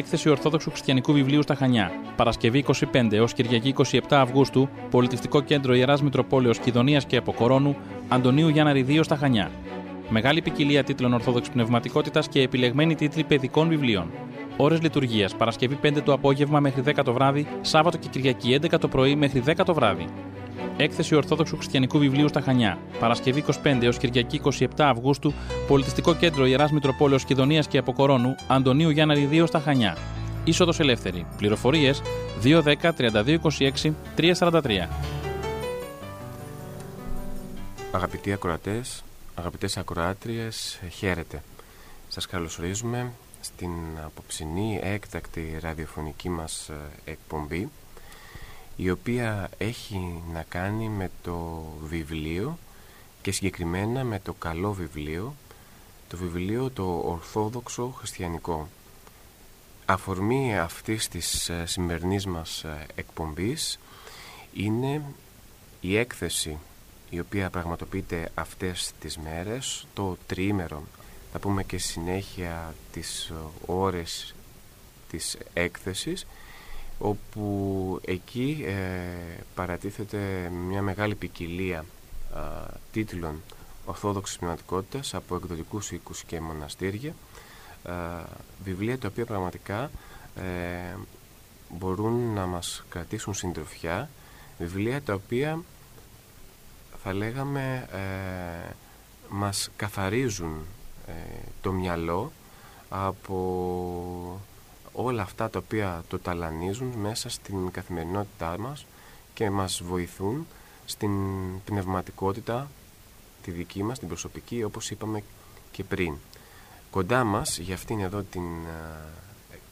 Έκθεση Ορθόδοξου Χριστιανικού Βιβλίου στα Χανιά. Παρασκευή 25 έως Κυριακή 27 Αυγούστου, Πολιτιστικό Κέντρο Ιεράς Μητροπόλεως Κιδωνία και Αποκορώνου, Αντωνίου Γιάννα Ριδίου στα Χανιά. Μεγάλη ποικιλία τίτλων Ορθόδοξη Πνευματικότητας και επιλεγμένοι τίτλοι παιδικών βιβλίων. Ώρες λειτουργίας Παρασκευή 5 το απόγευμα μέχρι 10 το βράδυ, Σάββατο και Κυριακή 11 το πρωί μέχρι 10 το βράδυ. Έκθεση Ορθόδοξου Χριστιανικού Βιβλίου στα Χανιά. Παρασκευή 25 έως Κυριακή 27 Αυγούστου, Πολιτιστικό Κέντρο Ιεράς Μητροπόλεως Κιδωνίας και Αποκορώνου, Αντωνίου Γιάννα Ριδίου στα Χανιά. Είσοδος ελεύθερη. Πληροφορίες 210 3226 343. Αγαπητοί ακροατές, αγαπητές ακροάτριες, χαίρετε. Σας καλωσορίζουμε στην απόψινή έκτακτη ραδιοφωνική μας ε, εκπομπή η οποία έχει να κάνει με το βιβλίο και συγκεκριμένα με το καλό βιβλίο το βιβλίο το Ορθόδοξο Χριστιανικό. Αφορμή αυτής της ε, σημερινής μας ε, εκπομπής είναι η έκθεση η οποία πραγματοποιείται αυτές τις μέρες το τριήμερο θα πούμε και συνέχεια τις ε, ώρες της έκθεσης όπου εκεί ε, παρατίθεται μια μεγάλη ποικιλία τίτλων ορθόδοξης πνευματικότητας από εκδοτικούς οίκους και μοναστήρια βιβλία τα οποία πραγματικά ε, μπορούν να μας κρατήσουν συντροφιά βιβλία τα οποία θα λέγαμε ε, μας καθαρίζουν ε, το μυαλό από όλα αυτά τα οποία το ταλανίζουν μέσα στην καθημερινότητά μας και μας βοηθούν στην πνευματικότητα τη δική μας, την προσωπική, όπως είπαμε και πριν. Κοντά μας, για αυτήν εδώ την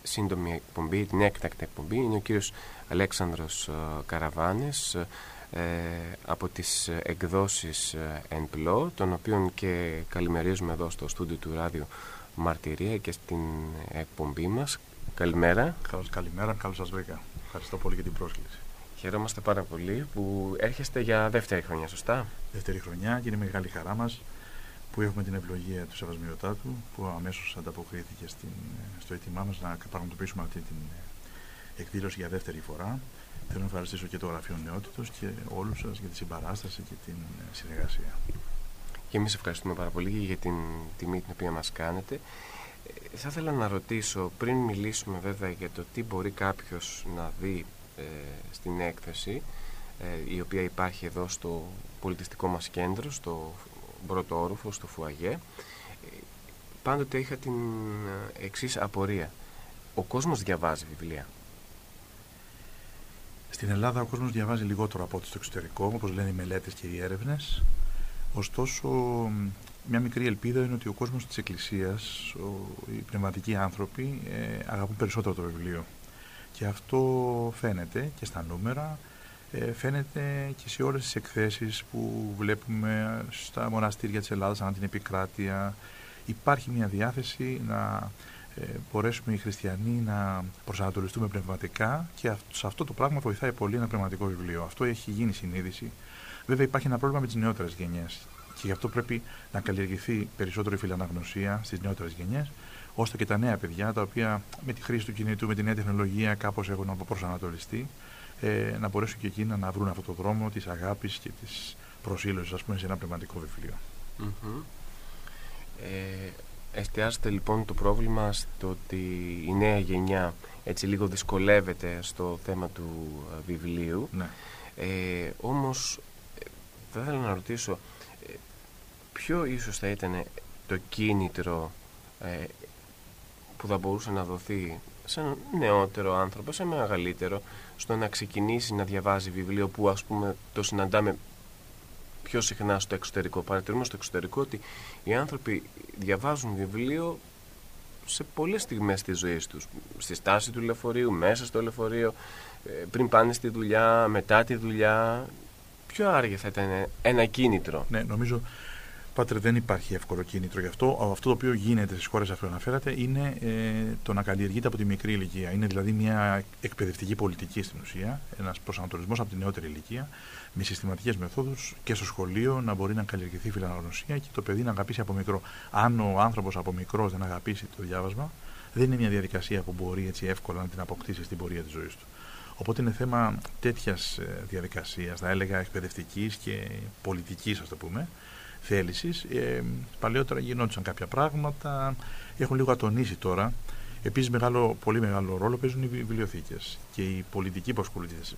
σύντομη εκπομπή, την έκτακτη εκπομπή, είναι ο κύριος Αλέξανδρος Καραβάνης ε, από τις εκδόσεις ΕΝΠΛΟ, τον οποίον και καλημερίζουμε εδώ στο στούντιο του Ράδιο Μαρτυρία και στην εκπομπή μας. Καλημέρα. Καλώ καλημέρα, καλώς σας βρήκα. Ευχαριστώ πολύ για την πρόσκληση. Χαιρόμαστε πάρα πολύ που έρχεστε για δεύτερη χρονιά, σωστά; Δεύτερη χρονιά και είναι μεγάλη χαρά μας που έχουμε την ευλογία του Σεβασμιωτάτου που αμέσως ανταποκρίθηκε στην, στο αίτημά μας να πραγματοποιήσουμε αυτή την εκδήλωση για δεύτερη φορά. Θέλω να ευχαριστήσω και το Γραφείο Νεότητος και όλους σας για τη συμπαράσταση και την συνεργασία. Και εμείς ευχαριστούμε πάρα πολύ για την τιμή την οποία μας κάνετε. Θα ήθελα να ρωτήσω, πριν μιλήσουμε βέβαια για το τι μπορεί κάποιος να δει ε, στην έκθεση, ε, η οποία υπάρχει εδώ στο πολιτιστικό μας κέντρο, στο πρώτο όροφο, στο Φουαγέ, ε, πάντοτε είχα την εξής απορία. Ο κόσμος διαβάζει βιβλία. Στην Ελλάδα ο κόσμος διαβάζει λιγότερο από ό,τι στο εξωτερικό, όπως λένε οι μελέτες και οι έρευνες. Ωστόσο, μια μικρή ελπίδα είναι ότι ο κόσμος της Εκκλησίας, οι πνευματικοί άνθρωποι, ε, αγαπούν περισσότερο το βιβλίο. Και αυτό φαίνεται και στα νούμερα, ε, φαίνεται και σε όλες τις εκθέσεις που βλέπουμε στα μοναστήρια της Ελλάδας, ανά την επικράτεια. Υπάρχει μια διάθεση να ε, μπορέσουμε οι χριστιανοί να προσανατολιστούμε πνευματικά και σε αυτό το πράγμα βοηθάει πολύ ένα πνευματικό βιβλίο. Αυτό έχει γίνει συνείδηση. Βέβαια υπάρχει ένα πρόβλημα με τις νεότερες γενιές και γι' αυτό πρέπει να καλλιεργηθεί περισσότερο η φιλαναγνωσία στις νεότερες γενιές, ώστε και τα νέα παιδιά, τα οποία με τη χρήση του κινητού, με τη νέα τεχνολογία, κάπως έχουν προσανατολιστεί, ε, να μπορέσουν και εκείνα να βρουν αυτό το δρόμο της αγάπης και της προσήλωσης, ας πούμε, σε ένα πνευματικό βιβλίο. Mm-hmm. Ε, εστιάζεται λοιπόν το πρόβλημα στο ότι η νέα γενιά έτσι λίγο δυσκολεύεται στο θέμα του ε, βιβλίου. Ναι. Ε, όμως ε, θα ήθελα να ρωτήσω ποιο ίσως θα ήταν το κίνητρο ε, που θα μπορούσε να δοθεί σε ένα νεότερο άνθρωπο, σε μεγαλύτερο, στο να ξεκινήσει να διαβάζει βιβλίο που ας πούμε το συναντάμε πιο συχνά στο εξωτερικό. Παρατηρούμε στο εξωτερικό ότι οι άνθρωποι διαβάζουν βιβλίο σε πολλές στιγμές της ζωής τους. Στη στάση του λεωφορείου, μέσα στο λεωφορείο, ε, πριν πάνε στη δουλειά, μετά τη δουλειά. Ποιο άργε θα ήταν ένα κίνητρο. Ναι, νομίζω Πάτερ, δεν υπάρχει εύκολο κίνητρο γι' αυτό. Αυτό το οποίο γίνεται στις χώρες που αναφέρατε είναι ε, το να καλλιεργείται από τη μικρή ηλικία. Είναι δηλαδή μια εκπαιδευτική πολιτική στην ουσία, ένας προσανατολισμός από τη νεότερη ηλικία, με συστηματικές μεθόδους και στο σχολείο να μπορεί να καλλιεργηθεί η φιλαναγνωσία και το παιδί να αγαπήσει από μικρό. Αν ο άνθρωπος από μικρός δεν αγαπήσει το διάβασμα, δεν είναι μια διαδικασία που μπορεί έτσι εύκολα να την αποκτήσει στην πορεία της ζωής του. Οπότε είναι θέμα τέτοιας ε, διαδικασίας, θα έλεγα εκπαιδευτικής και πολιτικής, ας το πούμε, θέλησης. Ε, παλαιότερα γινόντουσαν κάποια πράγματα, έχουν λίγο ατονίσει τώρα. Επίσης, πολύ μεγάλο ρόλο παίζουν οι βιβλιοθήκες και η πολιτική που,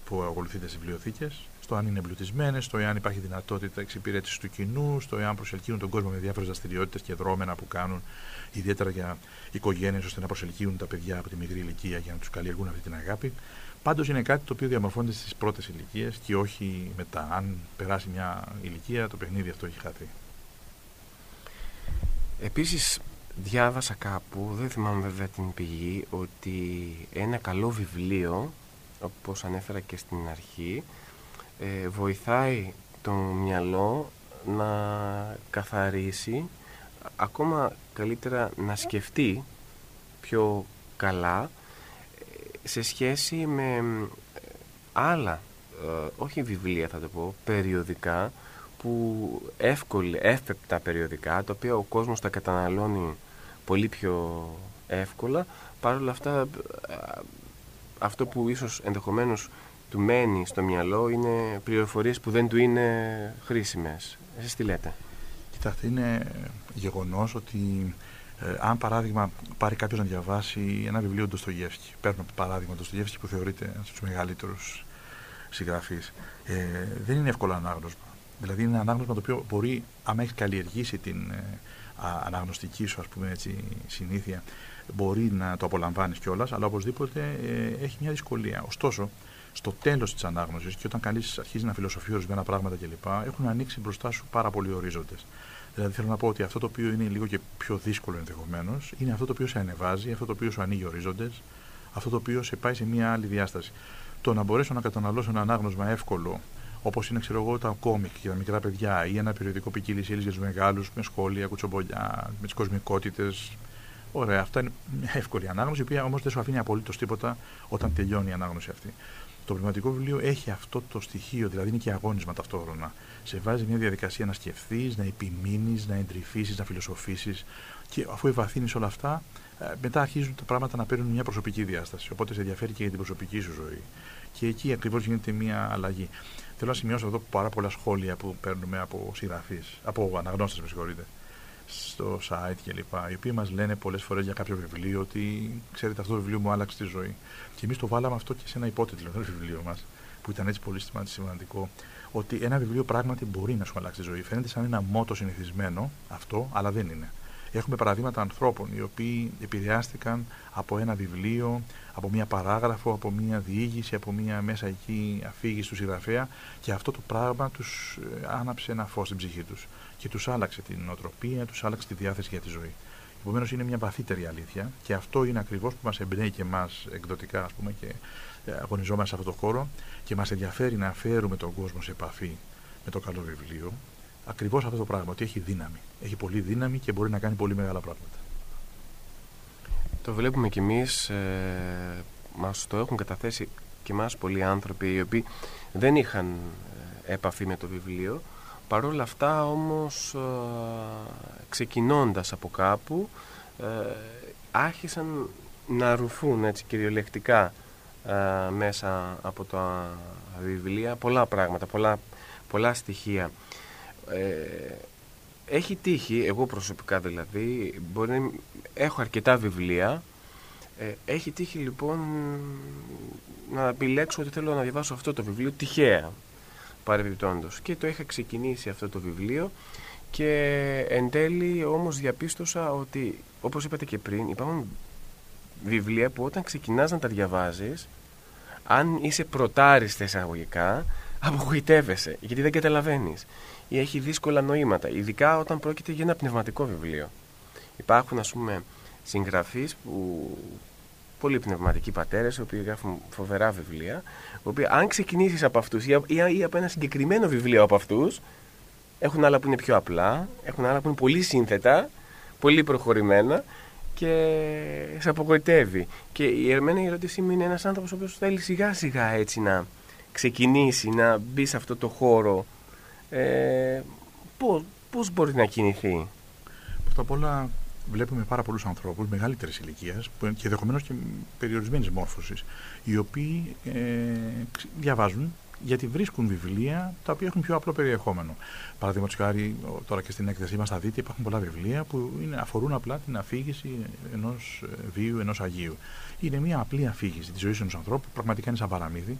που ακολουθείται στις βιβλιοθήκες, στο αν είναι εμπλουτισμένες, στο εάν υπάρχει δυνατότητα εξυπηρέτησης του κοινού, στο εάν προσελκύουν τον κόσμο με διάφορες δραστηριότητες και δρόμενα που κάνουν, ιδιαίτερα για οικογένειες, ώστε να προσελκύουν τα παιδιά από τη μικρή ηλικία για να τους καλλιεργούν αυτή την αγάπη. Πάντως είναι κάτι το οποίο διαμορφώνεται στις πρώτες ηλικίες και όχι μετά. Αν περάσει μια ηλικία, το παιχνίδι αυτό έχει χαθεί. Επίσης διάβασα κάπου, δεν θυμάμαι βέβαια την πηγή, ότι ένα καλό βιβλίο, όπως ανέφερα και στην αρχή, ε, βοηθάει το μυαλό να καθαρίσει, ακόμα καλύτερα να σκεφτεί πιο καλά ε, σε σχέση με ε, άλλα, όχι βιβλία θα το πω, περιοδικά που εύκολη, εύπεπτα περιοδικά, τα οποία ο κόσμος τα καταναλώνει πολύ πιο εύκολα. Παρ' όλα αυτά, αυτό που ίσως ενδεχομένως του μένει στο μυαλό είναι πληροφορίες που δεν του είναι χρήσιμες. Εσείς τι λέτε; Κοιτάξτε, είναι γεγονός ότι ε, αν παράδειγμα πάρει κάποιος να διαβάσει ένα βιβλίο του Ντοστογεύσκη, παίρνω παράδειγμα του Ντοστογεύσκη που θεωρείται ένας από τους μεγαλύτερους συγγραφείς, ε, δεν είναι εύκολο ανάγνωσμα. Δηλαδή είναι ένα ανάγνωσμα το οποίο μπορεί, άμα έχεις καλλιεργήσει την ε, αναγνωστική σου ας πούμε, έτσι, συνήθεια, μπορεί να το απολαμβάνεις κιόλας, αλλά οπωσδήποτε ε, έχει μια δυσκολία. Ωστόσο, στο τέλος της ανάγνωσης και όταν κανεί αρχίζεις να φιλοσοφείς ορισμένα πράγματα κλπ., έχουν ανοίξει μπροστά σου πάρα πολλοί ορίζοντες. Δηλαδή θέλω να πω ότι αυτό το οποίο είναι λίγο και πιο δύσκολο ενδεχομένως είναι αυτό το οποίο σε ανεβάζει, αυτό το οποίο σου ανοίγει ορίζοντες, αυτό το οποίο σε πάει σε μια άλλη διάσταση. Το να μπορέσω να καταναλώσω ένα ανάγνωσμα εύκολο Όπως είναι, ξέρω εγώ, τα κόμικ για τα μικρά παιδιά ή ένα περιοδικό ποικίλη ύλη για τους μεγάλους με σχόλια, κουτσομπολιά, με τις κοσμικότητες. Ωραία, αυτά είναι μια εύκολη ανάγνωση, η οποία όμως δεν σου αφήνει απολύτως τίποτα όταν τελειώνει η ανάγνωση αυτή. Το πνευματικό βιβλίο έχει αυτό το στοιχείο, δηλαδή είναι και αγώνισμα ταυτόχρονα. Σε βάζει μια διαδικασία να σκεφτείς, να επιμείνεις, να εντρυφήσεις, να φιλοσοφήσεις. Και αφού ευαθύνεις όλα αυτά, ε, μετά αρχίζουν τα πράγματα να παίρνουν μια προσωπική διάσταση. Οπότε σε ενδιαφέρει και για την προσωπική σου ζωή. Και εκεί ακριβώς γίνεται μια αλλαγή. Θέλω να σημειώσω εδώ πάρα πολλά σχόλια που παίρνουμε από συγγραφείς, από αναγνώστες, με συγχωρείτε, στο site κλπ. Οι οποίοι μας λένε πολλές φορές για κάποιο βιβλίο ότι ξέρετε, αυτό το βιβλίο μου άλλαξε τη ζωή. Και εμείς το βάλαμε αυτό και σε ένα υπότιτλο, το βιβλίο μας, που ήταν έτσι πολύ σημαντικό. Ότι ένα βιβλίο πράγματι μπορεί να σου αλλάξει τη ζωή. Φαίνεται σαν ένα μότο συνηθισμένο αυτό, αλλά δεν είναι. Έχουμε παραδείγματα ανθρώπων οι οποίοι επηρεάστηκαν από ένα βιβλίο, από μια παράγραφο, από μια διήγηση, από μια μέσα εκεί αφήγηση του συγγραφέα και αυτό το πράγμα τους ε, άναψε ένα φως στην ψυχή τους και τους άλλαξε την οτροπία, τους άλλαξε τη διάθεση για τη ζωή. Επομένως είναι μια βαθύτερη αλήθεια και αυτό είναι ακριβώς που μας εμπνέει και εμάς εκδοτικά, ας πούμε, και ε, αγωνιζόμαστε σε αυτό το χώρο και μας ενδιαφέρει να φέρουμε τον κόσμο σε επαφή με το καλό βιβλίο. Ακριβώς αυτό το πράγμα, ότι έχει δύναμη. Έχει πολύ δύναμη και μπορεί να κάνει πολύ μεγάλα πράγματα. Το βλέπουμε κι εμείς, ε, μας το έχουν καταθέσει και εμάς πολλοί άνθρωποι οι οποίοι δεν είχαν ε, έπαφη με το βιβλίο. Παρόλα αυτά όμως ε, ξεκινώντας από κάπου ε, άρχισαν να ρουφούν έτσι κυριολεκτικά ε, μέσα από τα βιβλία πολλά πράγματα, πολλά, πολλά στοιχεία. Ε, έχει τύχει, εγώ προσωπικά δηλαδή, μπορεί έχω αρκετά βιβλία. Ε, έχει τύχει λοιπόν να επιλέξω ότι θέλω να διαβάσω αυτό το βιβλίο τυχαία παρεμπιπτόντως. Και το είχα ξεκινήσει αυτό το βιβλίο και εν τέλει όμως διαπίστωσα ότι όπως είπατε και πριν υπάρχουν βιβλία που όταν ξεκινάς να τα διαβάζεις αν είσαι πρωτάριστες εισαγωγικά απογοητεύεσαι γιατί δεν καταλαβαίνεις ή έχει δύσκολα νοήματα, ειδικά όταν πρόκειται για ένα πνευματικό βιβλίο. Υπάρχουν, ας πούμε, συγγραφείς που πολύ πνευματικοί πατέρες, οι οποίοι γράφουν φοβερά βιβλία, οι οποίοι αν ξεκινήσεις από αυτούς ή, ή από ένα συγκεκριμένο βιβλίο από αυτούς, έχουν άλλα που είναι πιο απλά, έχουν άλλα που είναι πολύ σύνθετα, πολύ προχωρημένα και σε απογοητεύει. Και η εμένα η ερώτησή μου είναι ένας άνθρωπος ο οποίος θέλει σιγά σιγά έτσι να ξεκινήσει, να μπει σε αυτό το χώρο ε, πώς, πώς μπορεί να κινηθεί; Πρώτα απ' όλα βλέπουμε πάρα πολλούς ανθρώπους μεγαλύτερης ηλικίας και ενδεχομένως και περιορισμένης μόρφωσης, οι οποίοι ε, διαβάζουν γιατί βρίσκουν βιβλία τα οποία έχουν πιο απλό περιεχόμενο. Παραδείγματος χάρη, τώρα και στην έκθεσή μας θα δείτε υπάρχουν πολλά βιβλία που είναι, αφορούν απλά την αφήγηση ενός ε, βίου, ενός Αγίου. Είναι μια απλή αφήγηση της ζωής ενός ανθρώπου, πραγματικά είναι σαν παραμύθι.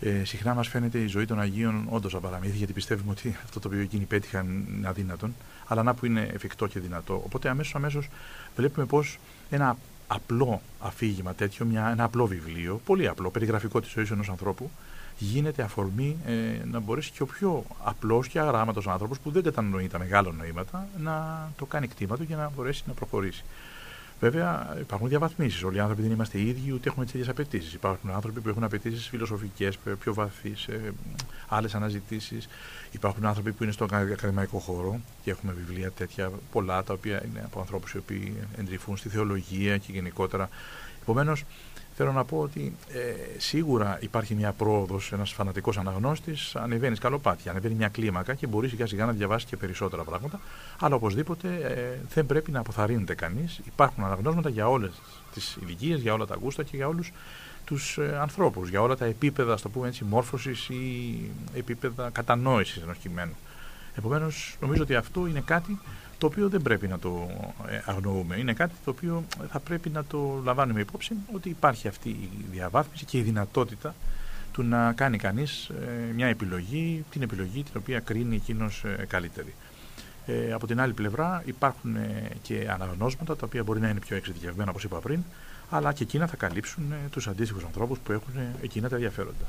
Ε, συχνά μας φαίνεται η ζωή των Αγίων όντως σαν παραμύθι, γιατί πιστεύουμε ότι αυτό το οποίο εκείνοι πέτυχαν είναι αδύνατον, αλλά να που είναι εφικτό και δυνατό. Οπότε αμέσως αμέσως βλέπουμε πώ ένα απλό αφήγημα τέτοιο, μια, ένα απλό βιβλίο, πολύ απλό, περιγραφικό της ζωής ενός ανθρώπου, γίνεται αφορμή ε, να μπορέσει και ο πιο απλός και αγράμματος άνθρωπος που δεν κατανοεί τα μεγάλα νοήματα να το κάνει κτήμα του και να μπορέσει να προχωρήσει. Βέβαια, υπάρχουν διαβαθμίσεις. Όλοι οι άνθρωποι δεν είμαστε οι ίδιοι, ούτε έχουμε τις ίδιες απαιτήσεις. Υπάρχουν άνθρωποι που έχουν απαιτήσεις φιλοσοφικές, πιο βαθύς, ε, άλλες αναζητήσεις. Υπάρχουν άνθρωποι που είναι στον ακαδημαϊκό χώρο και έχουμε βιβλία τέτοια πολλά, τα οποία είναι από ανθρώπους οι οποίοι εντρυφούν στη θεολογία και γενικότερα. Επομένως, Θέλω να πω ότι ε, σίγουρα υπάρχει μια πρόοδος, ένας φανατικός αναγνώστης, ανεβαίνεις καλοπάτια, ανεβαίνει μια κλίμακα και μπορείς σιγά σιγά να διαβάσεις και περισσότερα πράγματα. Αλλά οπωσδήποτε ε, δεν πρέπει να αποθαρρύνεται κανείς. Υπάρχουν αναγνώσματα για όλες τις ηλικίες, για όλα τα γούστα και για όλους τους ε, ανθρώπους, για όλα τα επίπεδα, ας το πούμε έτσι, μόρφωσης ή επίπεδα κατανόησης ενός κειμένου. Επομένως, νομίζω ότι αυτό είναι κάτι το οποίο δεν πρέπει να το ε, αγνοούμε. Είναι κάτι το οποίο θα πρέπει να το λαμβάνουμε υπόψη ότι υπάρχει αυτή η διαβάθμιση και η δυνατότητα του να κάνει κανείς ε, μια επιλογή, την επιλογή την οποία κρίνει εκείνος ε, καλύτερη. Ε, από την άλλη πλευρά υπάρχουν και αναγνώσματα τα οποία μπορεί να είναι πιο εξειδικευμένα όπως είπα πριν αλλά και εκείνα θα καλύψουν τους αντίστοιχους ανθρώπους που έχουν εκείνα τα ενδιαφέροντα.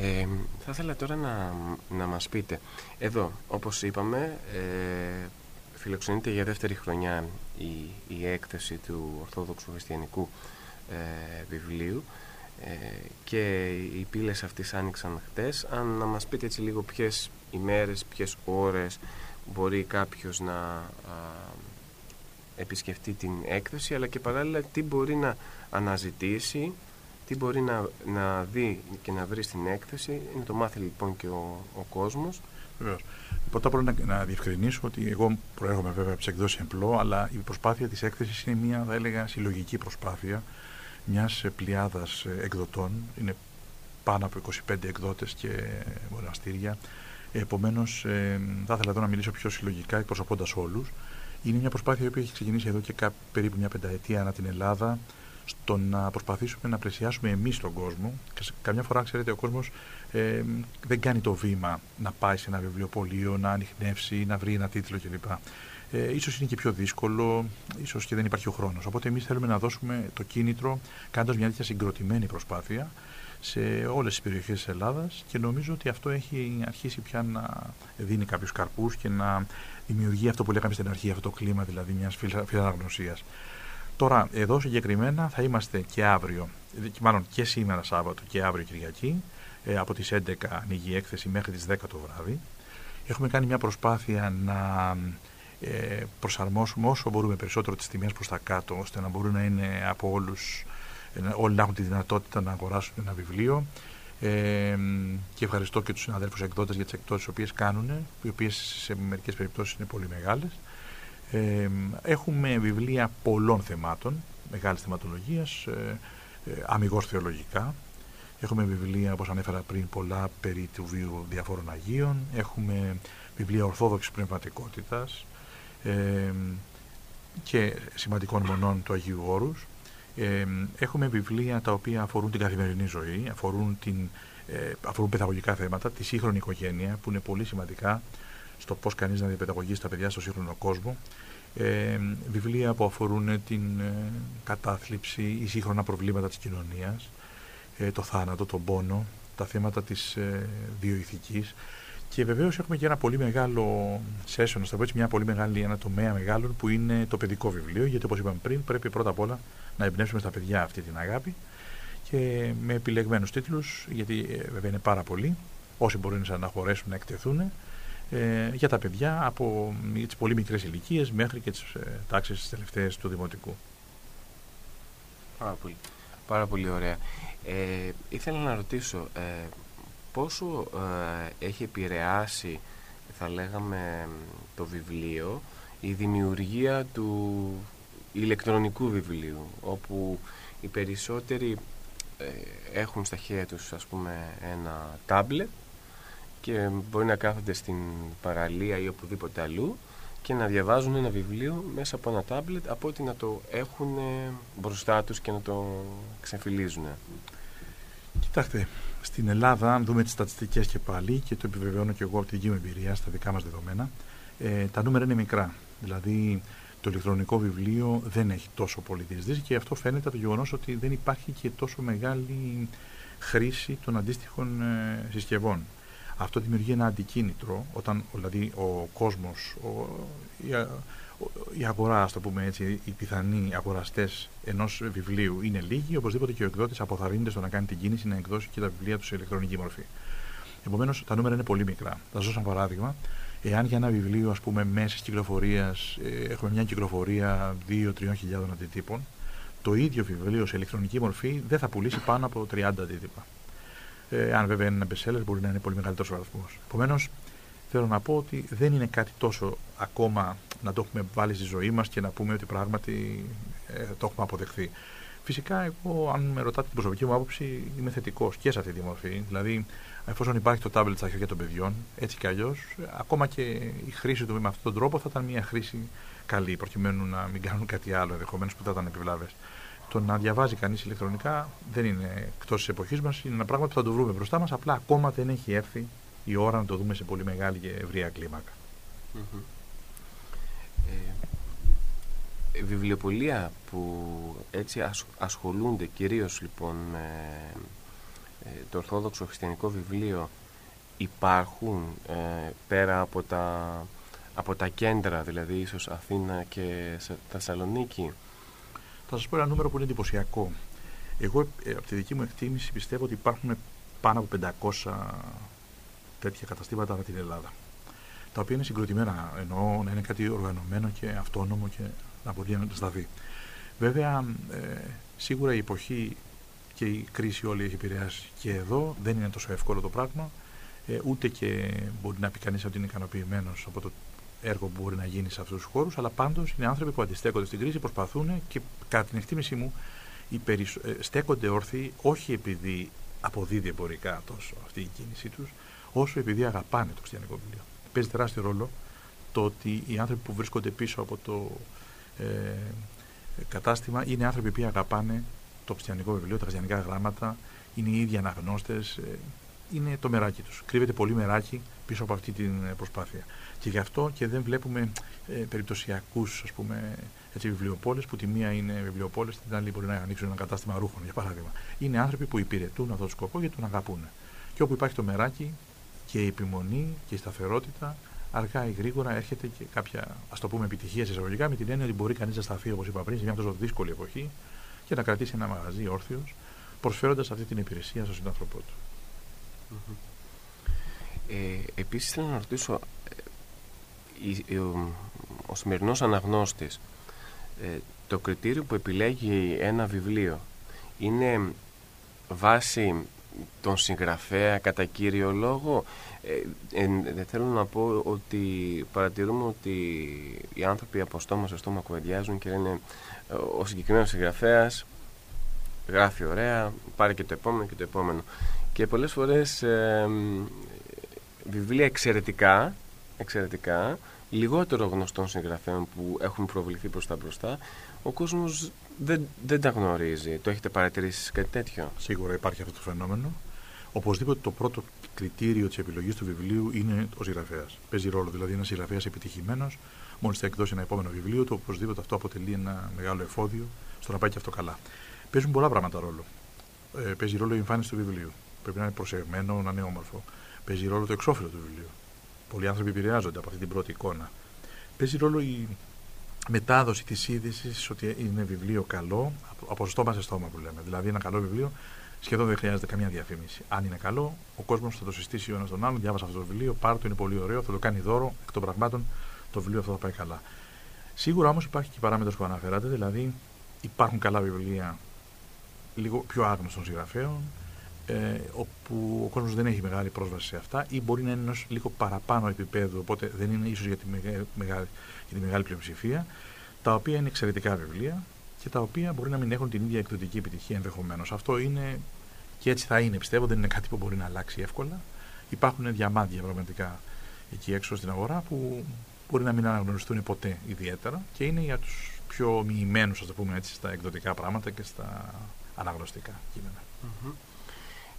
Ε, θα ήθελα τώρα να, να μας πείτε, εδώ όπως είπαμε ε, φιλοξενείται για δεύτερη χρονιά η, η έκθεση του Ορθόδοξου Χριστιανικού ε, βιβλίου ε, και οι πύλες αυτής άνοιξαν χτες. Αν να μας πείτε έτσι λίγο ποιες ημέρες, ποιες ώρες μπορεί κάποιος να επισκεφτεί την έκθεση αλλά και παράλληλα τι μπορεί να αναζητήσει τι μπορεί να, να δει και να βρει στην έκθεση είναι το μάθει λοιπόν και ο, ο κόσμος. Βεβαίως. Πρώτα απ' όλα να, να διευκρινίσω ότι εγώ προέρχομαι βέβαια από τις εκδόσεις Εμπλό, αλλά η προσπάθεια της έκθεσης είναι μια, θα έλεγα, συλλογική προσπάθεια μιας πλειάδας εκδοτών. Είναι πάνω από 25 εκδότες και μοναστήρια. Επομένως, ε, θα ήθελα εδώ να μιλήσω πιο συλλογικά, εκπροσωπώντας όλους. Είναι μια προσπάθεια που έχει ξεκινήσει εδώ και περίπου μια πενταετία ανά την Ελλάδα στο να προσπαθήσουμε να πλαισιάσουμε εμείς τον κόσμο. Και καμιά φορά, ξέρετε, ο κόσμος ε, δεν κάνει το βήμα να πάει σε ένα βιβλιοπωλείο, να ανοιχνεύσει, να βρει ένα τίτλο κλπ. Ε, ίσως είναι και πιο δύσκολο, ίσως και δεν υπάρχει ο χρόνος. Οπότε εμείς θέλουμε να δώσουμε το κίνητρο κάνοντας μια τέτοια συγκροτημένη προσπάθεια σε όλες τις περιοχές της Ελλάδας και νομίζω ότι αυτό έχει αρχίσει πια να δίνει κάποιους καρπούς και να δημιουργεί αυτό που λέγαμε στην αρχή, αυτό το κλίμα δηλαδή μιας φιλαναγνωσίας. Τώρα, εδώ συγκεκριμένα θα είμαστε και αύριο, μάλλον και σήμερα Σάββατο και αύριο Κυριακή, ε, από τις 11 ανοίγει η έκθεση μέχρι τις 10 το βράδυ. Έχουμε κάνει μια προσπάθεια να ε, προσαρμόσουμε όσο μπορούμε περισσότερο τις τιμές προς τα κάτω, ώστε να μπορούν να είναι από όλους, όλοι να έχουν τη δυνατότητα να αγοράσουν ένα βιβλίο. Ε, και ευχαριστώ και τους συναδέλφους εκδότες για τις εκδόσεις που κάνουν, οι οποίες σε μερικές περιπτώσεις είναι πολύ μεγάλες. Ε, έχουμε βιβλία πολλών θεμάτων, μεγάλης θεματολογίας, ε, ε, αμυγός θεολογικά. Έχουμε βιβλία, όπως ανέφερα πριν, πολλά περί του βίου διαφόρων Αγίων. Έχουμε βιβλία ορθόδοξης πνευματικότητας ε, και σημαντικών μονών του Αγίου Όρους. Ε, έχουμε βιβλία τα οποία αφορούν την καθημερινή ζωή, αφορούν, την, ε, αφορούν παιδαγωγικά θέματα, τη σύγχρονη οικογένεια, που είναι πολύ σημαντικά στο πώς κανείς να διαπαιδαγωγεί τα παιδιά στο σύγχρονο κόσμο. Ε, βιβλία που αφορούν την ε, κατάθλιψη ή σύγχρονα προβλήματα της κοινωνίας, ε, το θάνατο, τον πόνο, τα θέματα της ε, βιοειθικής και βεβαίως έχουμε και ένα πολύ μεγάλο session, θα πω έτσι, μια πολύ μεγάλη, ένα τομέα μεγάλων που είναι το παιδικό βιβλίο, γιατί όπως είπαμε πριν πρέπει πρώτα απ' όλα να εμπνεύσουμε στα παιδιά αυτή την αγάπη και με επιλεγμένους τίτλους, γιατί ε, βέβαια είναι πάρα πολλοί, όσοι μπορούν να χωρέσουν να εκτεθούν, ε, για τα παιδιά από τις πολύ μικρές ηλικίες μέχρι και τις ε, τάξεις τις τελευταίες του Δημοτικού. Πάρα πολύ, πάρα πολύ ωραία. Ε, ήθελα να ρωτήσω ε, πόσο ε, έχει επηρεάσει θα λέγαμε το βιβλίο η δημιουργία του ηλεκτρονικού βιβλίου όπου οι περισσότεροι ε, έχουν στα χέρια τους ας πούμε ένα τάμπλετ και μπορεί να κάθονται στην παραλία ή οπουδήποτε αλλού και να διαβάζουν ένα βιβλίο μέσα από ένα τάμπλετ από ότι να το έχουν μπροστά τους και να το ξεφυλίζουν. Κοιτάξτε, στην Ελλάδα, αν δούμε τις στατιστικές και πάλι, και το επιβεβαιώνω και εγώ από τη δική μου εμπειρίας στα δικά μας δεδομένα, ε, τα νούμερα είναι μικρά. Δηλαδή, το ηλεκτρονικό βιβλίο δεν έχει τόσο πολύ διεισδύση και αυτό φαίνεται από το γεγονός ότι δεν υπάρχει και τόσο μεγάλη χρήση των αντίστοιχων ε, συσκευών. Αυτό δημιουργεί ένα αντικίνητρο όταν δηλαδή ο κόσμος, ο, η, η αγορά, ας το πούμε έτσι, οι πιθανοί αγοραστές ενός βιβλίου είναι λίγοι, οπωσδήποτε και ο εκδότης αποθαρρύνεται στο να κάνει την κίνηση να εκδώσει και τα βιβλία του σε ηλεκτρονική μορφή. Επομένως, τα νούμερα είναι πολύ μικρά. Θα σας δώσω ένα παράδειγμα. Εάν για ένα βιβλίο, ας πούμε, μέσα κυκλοφορίας ε, έχουμε μια κυκλοφορία 2-3 χιλιάδων αντιτύπων, το ίδιο βιβλίο σε ηλεκτρονική μορφή δεν θα πουλήσει πάνω από 30 αντίτυπα. Ε, αν βέβαια είναι ένα bestseller, μπορεί να είναι πολύ μεγαλύτερος ο αριθμός. Επομένως, θέλω να πω ότι δεν είναι κάτι τόσο ακόμα να το έχουμε βάλει στη ζωή μας και να πούμε ότι πράγματι ε, το έχουμε αποδεχθεί. Φυσικά, εγώ, αν με ρωτάτε την προσωπική μου άποψη, είμαι θετικός και σε αυτή τη μορφή. Δηλαδή, εφόσον υπάρχει το τάμπλετ στα χέρια των παιδιών, έτσι κι αλλιώς, ακόμα και η χρήση του με αυτόν τον τρόπο θα ήταν μια χρήση καλή, προκειμένου να μην κάνουν κάτι άλλο ενδεχομένως που θα ήταν επιβλαβέ. Το να διαβάζει κανείς ηλεκτρονικά δεν είναι εκτός της εποχής μας, είναι ένα πράγμα που θα το βρούμε μπροστά μας, απλά ακόμα δεν έχει έρθει η ώρα να το δούμε σε πολύ μεγάλη και ευρεία κλίμακα. Mm-hmm. Ε, βιβλιοπολία που έτσι ασχολούνται κυρίως λοιπόν με ε, το Ορθόδοξο Χριστιανικό Βιβλίο υπάρχουν ε, πέρα από τα, από τα κέντρα, δηλαδή ίσως Αθήνα και Θεσσαλονίκη. Θα σας πω ένα νούμερο που είναι εντυπωσιακό. Εγώ ε, από τη δική μου εκτίμηση πιστεύω ότι υπάρχουν πάνω από 500 τέτοια καταστήματα με την Ελλάδα. Τα οποία είναι συγκροτημένα, εννοώ να είναι κάτι οργανωμένο και αυτόνομο και να μπορεί να σταθεί. Βέβαια, ε, σίγουρα η εποχή και η κρίση όλη έχει επηρεάσει και εδώ. Δεν είναι τόσο εύκολο το πράγμα. Ε, ούτε και μπορεί να πει κανείς ότι είναι ικανοποιημένος από το έργο που μπορεί να γίνει σε αυτούς τους χώρους. Αλλά πάντως είναι άνθρωποι που αντιστέκονται στην κρίση, προσπαθούν και κατά την εκτίμησή μου οι περισσο... Ε, στέκονται όρθιοι όχι επειδή αποδίδει εμπορικά τόσο αυτή η κίνησή τους, όσο επειδή αγαπάνε το χριστιανικό βιβλίο. Παίζει τεράστιο ρόλο το ότι οι άνθρωποι που βρίσκονται πίσω από το ε, κατάστημα είναι άνθρωποι που αγαπάνε το χριστιανικό βιβλίο, τα χριστιανικά γράμματα, είναι οι ίδιοι αναγνώστες, ε, είναι το μεράκι τους. Κρύβεται πολύ μεράκι πίσω από αυτή την ε, προσπάθεια. Και γι' αυτό και δεν βλέπουμε ε, περιπτωσιακούς βιβλιοπόλες που τη μία είναι βιβλιοπόλες, την άλλη μπορεί να ανοίξουν ένα κατάστημα ρούχων, για παράδειγμα. Είναι άνθρωποι που υπηρετούν αυτόν τον σκοπό γιατί τον αγαπούν. Και όπου υπάρχει το μεράκι και η επιμονή και η σταθερότητα, αργά ή γρήγορα έρχεται και κάποια ας το πούμε επιτυχία σε εισαγωγικά με την έννοια ότι μπορεί κανείς να σταθεί, όπως είπα πριν, σε μια τόσο δύσκολη εποχή και να κρατήσει ένα μαγαζί όρθιος, προσφέροντας αυτή την υπηρεσία στον σύντροφό του. Mm-hmm. Ε, Επίσης, θέλω να ρωτήσω, ε, ο, ο σημερινός αναγνώστης, ε, το κριτήριο που επιλέγει ένα βιβλίο είναι βάση τον συγγραφέα κατά κύριο λόγο; Ε, ε, θέλω να πω ότι παρατηρούμε ότι οι άνθρωποι από στόμα σε στόμα κουβεντιάζουν και λένε ο συγκεκριμένος συγγραφέας γράφει ωραία, πάρει και το επόμενο και το επόμενο. Και πολλές φορές βιβλία εξαιρετικά, εξαιρετικά, λιγότερο γνωστών συγγραφέων που έχουν προβληθεί προς τα μπροστά, ο κόσμος δεν, δεν τα γνωρίζει. Το έχετε παρατηρήσει κάτι τέτοιο; Σίγουρα υπάρχει αυτό το φαινόμενο. Οπωσδήποτε το πρώτο κριτήριο της επιλογής του βιβλίου είναι ο συγγραφέας. Παίζει ρόλο δηλαδή ένας συγγραφέας επιτυχημένος, μόλις θα εκδώσει ένα επόμενο βιβλίο, το οπωσδήποτε αυτό αποτελεί ένα μεγάλο εφόδιο στο να πάει και αυτό καλά. Παίζουν πολλά πράγματα ρόλο. Ε, παίζει ρόλο η εμφάνιση του βιβλίου. Πρέπει να είναι προσεγμένο, να είναι όμορφο. Παίζει ρόλο το εξώφυλλο του βιβλίου. Πολλοί άνθρωποι επηρεάζονται από αυτή την πρώτη εικόνα. Παίζει ρόλο η μετάδοση της είδησης ότι είναι βιβλίο καλό, από στόμα σε στόμα που λέμε. Δηλαδή, ένα καλό βιβλίο σχεδόν δεν χρειάζεται καμία διαφήμιση. Αν είναι καλό, ο κόσμος θα το συστήσει ο ένας τον άλλον. Διάβασα αυτό το βιβλίο, πάρ το, είναι πολύ ωραίο, θα το κάνει δώρο. Εκ των πραγμάτων, το βιβλίο αυτό θα πάει καλά. Σίγουρα όμως υπάρχει και η παράμετρος που αναφέρατε, δηλαδή υπάρχουν καλά βιβλία λίγο πιο άγνωστων συγγραφέων, ε, όπου ο κόσμος δεν έχει μεγάλη πρόσβαση σε αυτά ή μπορεί να είναι ενός λίγο παραπάνω επίπεδου, οπότε δεν είναι ίσως για τη μεγάλη, για τη μεγάλη πλειοψηφία, τα οποία είναι εξαιρετικά βιβλία και τα οποία μπορεί να μην έχουν την ίδια εκδοτική επιτυχία ενδεχομένως. Αυτό είναι και έτσι θα είναι, πιστεύω, δεν είναι κάτι που μπορεί να αλλάξει εύκολα. Υπάρχουν διαμάντια πραγματικά εκεί έξω στην αγορά που μπορεί να μην αναγνωριστούν ποτέ ιδιαίτερα και είναι για τους πιο μοιημένους, ας το πούμε έτσι, στα εκδοτικά πράγματα και στα αναγνωστικά κείμενα.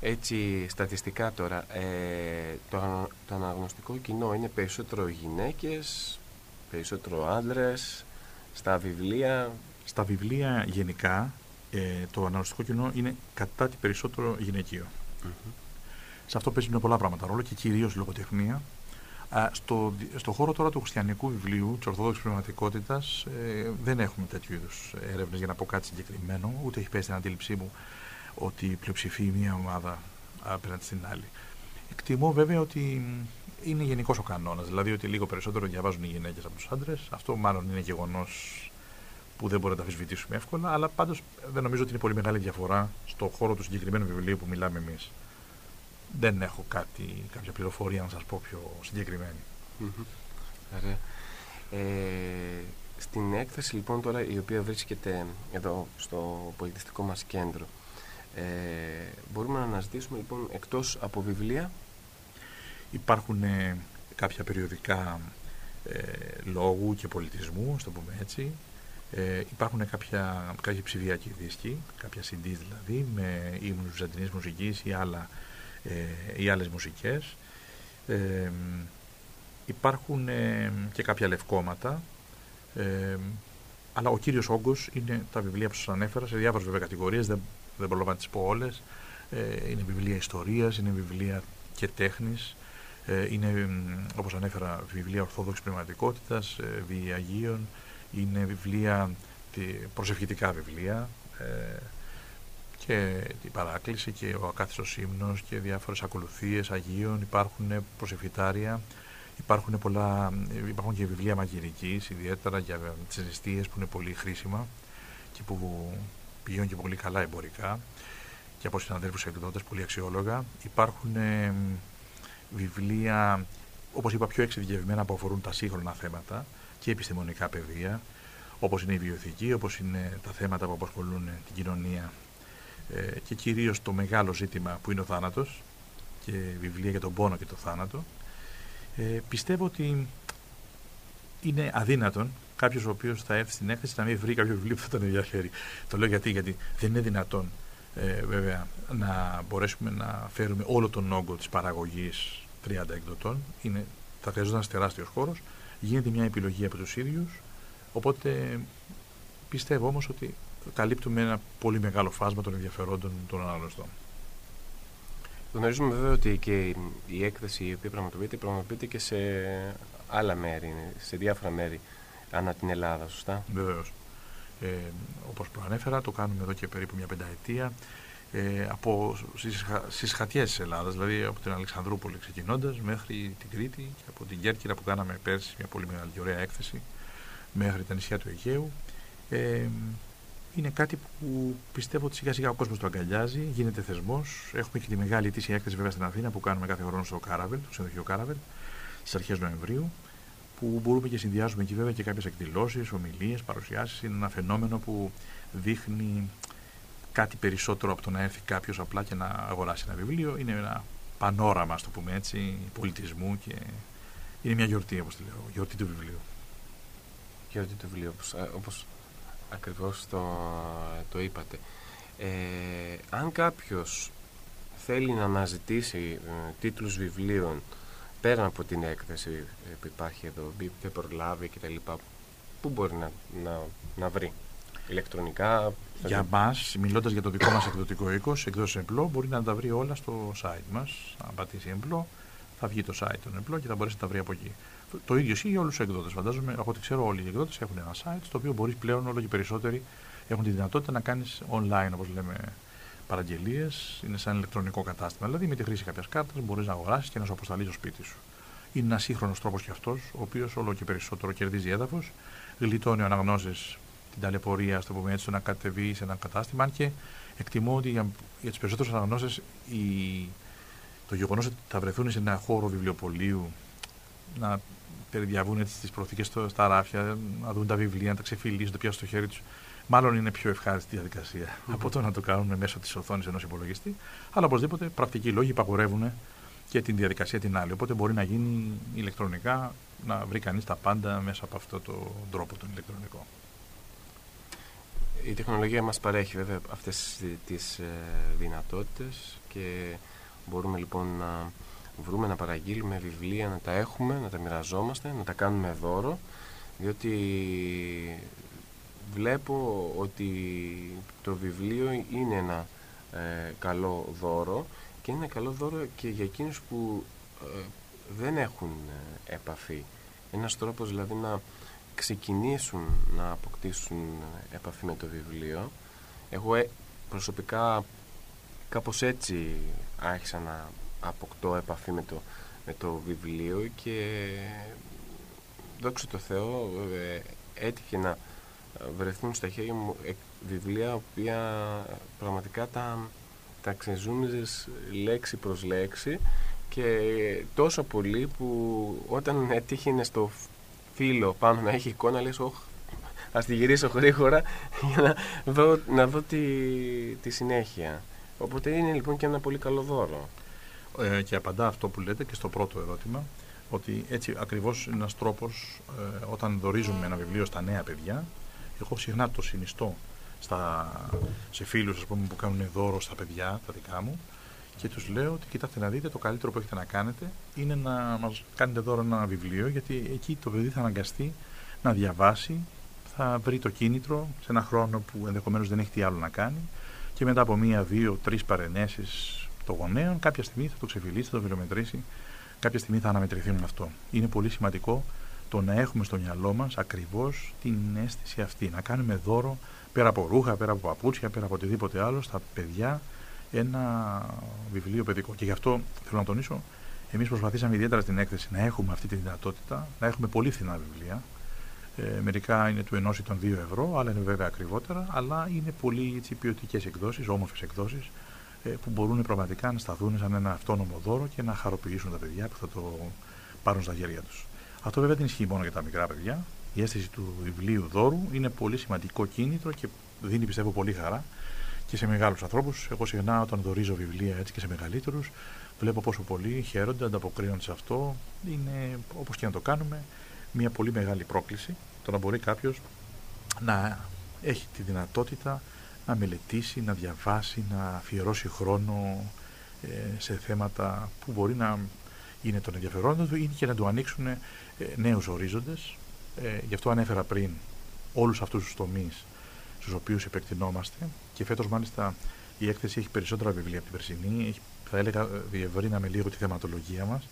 Έτσι, στατιστικά τώρα, ε, το, το αναγνωστικό κοινό είναι περισσότερο γυναίκες, περισσότερο άντρες, στα βιβλία... Στα βιβλία γενικά, ε, το αναγνωστικό κοινό είναι κατά τη περισσότερο γυναικείο. Σε αυτό παίζουν πολλά πράγματα ρόλο και κυρίως λογοτεχνία, στο, στο χώρο τώρα του χριστιανικού βιβλίου, της Ορθόδοξης Πνευματικότητας, ε, δεν έχουμε τέτοιου είδους έρευνες για να πω κάτι συγκεκριμένο, ούτε έχει πέσει την αντίληψή μου ότι πλειοψηφεί μία ομάδα απέναντι στην άλλη. Εκτιμώ βέβαια ότι είναι γενικός ο κανόνας, δηλαδή ότι λίγο περισσότερο διαβάζουν οι γυναίκες από τους άντρες. Αυτό μάλλον είναι γεγονός που δεν μπορούμε να τα αμφισβητήσουμε εύκολα, αλλά πάντως δεν νομίζω ότι είναι πολύ μεγάλη διαφορά στο χώρο του συγκεκριμένου βιβλίου που μιλάμε εμείς δεν έχω κάτι, κάποια πληροφορία να σας πω πιο συγκεκριμένη. Ωραία. Ε, στην έκθεση λοιπόν τώρα η οποία βρίσκεται εδώ στο πολιτιστικό μας κέντρο ε, μπορούμε να αναζητήσουμε λοιπόν εκτός από βιβλία Υπάρχουν ε, κάποια περιοδικά ε, λόγου και πολιτισμού, στο το πούμε έτσι. Ε, υπάρχουν κάποια, κάποια ψηφιακή δίσκη, κάποια CD δηλαδή, με ύμνους βυζαντινής μουσικής ή άλλα ε, ή άλλες μουσικές. Ε, υπάρχουν ε, και κάποια λευκόματα, ε, αλλά ο κύριος όγκος είναι τα βιβλία που σας ανέφερα, σε διάφορες βέβαια κατηγορίες, δεν, δεν μπορώ να τις πω όλες. Ε, είναι βιβλία ιστορίας, είναι βιβλία και τέχνης, ε, είναι όπως ανέφερα βιβλία ορθόδοξης πνευματικότητας, ε, Αγίων, είναι βιβλία, προσευχητικά βιβλία, ε, και την παράκληση και ο ακάθιστος ύμνος και διάφορες ακολουθίες Αγίων, υπάρχουν προσευχητάρια, υπάρχουν, πολλά, υπάρχουν και βιβλία μαγειρικής, ιδιαίτερα για τις αισθίες που είναι πολύ χρήσιμα και που πηγαίνουν και πολύ καλά εμπορικά και από συναδέλφους εκδότες πολύ αξιόλογα. Υπάρχουν ε, βιβλία, όπως είπα, πιο εξειδικευμένα που αφορούν τα σύγχρονα θέματα και επιστημονικά πεδία, όπως είναι η βιοθήκη, όπως είναι τα θέματα που απασχολούν την κοινωνία ε, και κυρίως το μεγάλο ζήτημα που είναι ο θάνατος και βιβλία για τον πόνο και το θάνατο ε, πιστεύω ότι είναι αδύνατον κάποιος ο οποίος θα έρθει στην έκθεση να μην βρει κάποιο βιβλίο που θα τον ενδιαφέρει. Το λέω γιατί, γιατί δεν είναι δυνατόν ε, βέβαια να μπορέσουμε να φέρουμε όλο τον όγκο της παραγωγής 30 εκδοτών. Είναι, θα χρειαζόταν ένας τεράστιος χώρος. Γίνεται μια επιλογή από τους ίδιους. Οπότε πιστεύω όμως ότι καλύπτουμε ένα πολύ μεγάλο φάσμα των ενδιαφερόντων των αναγνωστών. Γνωρίζουμε βέβαια ότι και η έκθεση η οποία πραγματοποιείται, πραγματοποιείται και σε άλλα μέρη, σε διάφορα μέρη ανά την Ελλάδα, σωστά; Βεβαίως. Ε, όπως προανέφερα, το κάνουμε εδώ και περίπου μια πενταετία ε, από τις εσχατιές της Ελλάδας, δηλαδή από την Αλεξανδρούπολη ξεκινώντας μέχρι την Κρήτη και από την Κέρκυρα που κάναμε πέρσι μια πολύ μεγάλη και ωραία έκθεση μέχρι τα νησιά του Αιγαίου. Ε, είναι κάτι που πιστεύω ότι σιγά σιγά ο κόσμος το αγκαλιάζει, γίνεται θεσμός. Έχουμε και τη μεγάλη ετήσια έκθεση βέβαια στην Αθήνα που κάνουμε κάθε χρόνο στο Κάραβελ, το ξενοδοχείο Κάραβελ, στις αρχές Νοεμβρίου, που μπορούμε και συνδυάζουμε εκεί βέβαια και κάποιες εκδηλώσεις, ομιλίες, παρουσιάσεις. Είναι ένα φαινόμενο που δείχνει κάτι περισσότερο από το να έρθει κάποιος απλά και να αγοράσει ένα βιβλίο. Είναι ένα πανόραμα, ας το πούμε έτσι, πολιτισμού και είναι μια γιορτή, όπως τη λέω, γιορτή του βιβλίου. Γιορτή του βιβλίου, όπως ακριβώς το, το είπατε. Ε, αν κάποιος θέλει να αναζητήσει ε, τίτλους βιβλίων πέρα από την έκθεση ε, που υπάρχει εδώ, δεν προλάβει κτλ. Πού μπορεί να, να, να βρει; Ηλεκτρονικά. Για μας, μιλώντας για το δικό μας εκδοτικό οίκος, εκδόσεις εμπλό, μπορεί να τα βρει όλα στο site μας. Αν πατήσει εμπλό, θα βγει το site των εμπλό και θα μπορέσει να τα βρει από εκεί. Το ίδιο ισχύει για όλους τους εκδότες. Φαντάζομαι, από ό,τι ξέρω, όλοι οι εκδότες έχουν ένα site στο οποίο μπορείς πλέον όλο και περισσότεροι έχουν τη δυνατότητα να κάνεις online, όπως λέμε, παραγγελίες. Είναι σαν ηλεκτρονικό κατάστημα. Δηλαδή, με τη χρήση κάποιας κάρτας μπορείς να αγοράσεις και να σου αποσταλείς στο σπίτι σου. Είναι ένας σύγχρονος τρόπος κι αυτός, ο οποίος όλο και περισσότερο κερδίζει έδαφος, γλιτώνει ο αναγνώσης την ταλαιπωρία, στο πούμε έτσι, να κατεβεί σε ένα κατάστημα. Αν και εκτιμώ ότι για, για του περισσότερου αναγνώστε το γεγονός ότι θα βρεθούν σε ένα χώρο βιβλιοπολίου να περιδιαβούν τις προθήκες στα ράφια, να δουν τα βιβλία, να τα ξεφυλίσουν, να τα πιάσουν στο χέρι τους. Μάλλον είναι πιο ευχάριστη διαδικασία mm-hmm. από το να το κάνουν μέσω της οθόνης ενός υπολογιστή. Αλλά οπωσδήποτε πρακτικοί λόγοι υπαγορεύουν και την διαδικασία την άλλη. Οπότε μπορεί να γίνει ηλεκτρονικά, να βρει κανείς τα πάντα μέσα από αυτόν τον τρόπο τον ηλεκτρονικό. Η τεχνολογία μας παρέχει βέβαια αυτές τις ε, δυνατότητες και μπορούμε λοιπόν να βρούμε να παραγγείλουμε βιβλία, να τα έχουμε, να τα μοιραζόμαστε, να τα κάνουμε δώρο διότι βλέπω ότι το βιβλίο είναι ένα ε, καλό δώρο και είναι ένα καλό δώρο και για εκείνους που ε, δεν έχουν ε, επαφή. Ένας τρόπος δηλαδή να ξεκινήσουν να αποκτήσουν επαφή με το βιβλίο. Εγώ προσωπικά κάπως έτσι άρχισα να αποκτώ επαφή με το, με το βιβλίο και δόξα τω Θεώ έτυχε να βρεθούν στα χέρια μου βιβλία οποία πραγματικά τα, τα ξεζούμιζες λέξη προς λέξη και τόσο πολύ που όταν έτυχε στο φίλο πάνω να έχει εικόνα λες όχι ας τη γυρίσω γρήγορα για να δω, να δω τη, τη συνέχεια οπότε είναι λοιπόν και ένα πολύ καλό δώρο. Ε, και απαντά αυτό που λέτε και στο πρώτο ερώτημα ότι έτσι ακριβώς είναι ένας τρόπος ε, όταν δορίζουμε ένα βιβλίο στα νέα παιδιά εγώ συχνά το συνιστώ στα, σε φίλους ας πούμε, που κάνουν δώρο στα παιδιά, τα δικά μου και τους λέω ότι κοιτάξτε να δείτε το καλύτερο που έχετε να κάνετε είναι να μας κάνετε δώρο ένα βιβλίο γιατί εκεί το παιδί θα αναγκαστεί να διαβάσει θα βρει το κίνητρο σε ένα χρόνο που ενδεχομένως δεν έχει τι άλλο να κάνει και μετά από μία, δύο, τρεις παρενέσεις των γονέων κάποια στιγμή θα το ξεφυλίσει, θα το βιλομετρήσει κάποια στιγμή θα αναμετρηθεί με αυτό. Είναι πολύ σημαντικό το να έχουμε στο μυαλό μας ακριβώς την αίσθηση αυτή. Να κάνουμε δώρο πέρα από ρούχα, πέρα από παπούτσια, πέρα από οτιδήποτε άλλο στα παιδιά ένα βιβλίο παιδικό. Και γι' αυτό θέλω να τονίσω, εμείς προσπαθήσαμε ιδιαίτερα στην έκθεση να έχουμε αυτή τη δυνατότητα, να έχουμε πολύ φθηνά βιβλία. Ε, μερικά είναι του ενός ή των δύο ευρώ, άλλα είναι βέβαια ακριβότερα, αλλά είναι πολύ ποιοτικές εκδόσεις, όμορφες εκδόσεις, ε, που μπορούν πραγματικά να σταθούν σαν ένα αυτόνομο δώρο και να χαροποιήσουν τα παιδιά που θα το πάρουν στα χέρια τους. Αυτό βέβαια δεν ισχύει μόνο για τα μικρά παιδιά. Η αίσθηση του βιβλίου δώρου είναι πολύ σημαντικό κίνητρο και δίνει πιστεύω πολύ χαρά και σε μεγάλους ανθρώπους. Εγώ συχνά όταν δορίζω βιβλία έτσι και σε μεγαλύτερους, βλέπω πόσο πολύ χαίρονται, ανταποκρίνονται σε αυτό. Είναι όπως και να το κάνουμε μια πολύ μεγάλη πρόκληση το να μπορεί κάποιος να έχει τη δυνατότητα να μελετήσει, να διαβάσει, να αφιερώσει χρόνο ε, σε θέματα που μπορεί να είναι των ενδιαφερόντων του ή και να του ανοίξουν ε, νέους ορίζοντες. Ε, γι' αυτό ανέφερα πριν όλους αυτούς τους τομείς στους οποίους επεκτηνόμαστε και φέτος μάλιστα η έκθεση έχει περισσότερα βιβλία από την περσινή, έχει, θα έλεγα διευρύναμε λίγο τη θεματολογία μας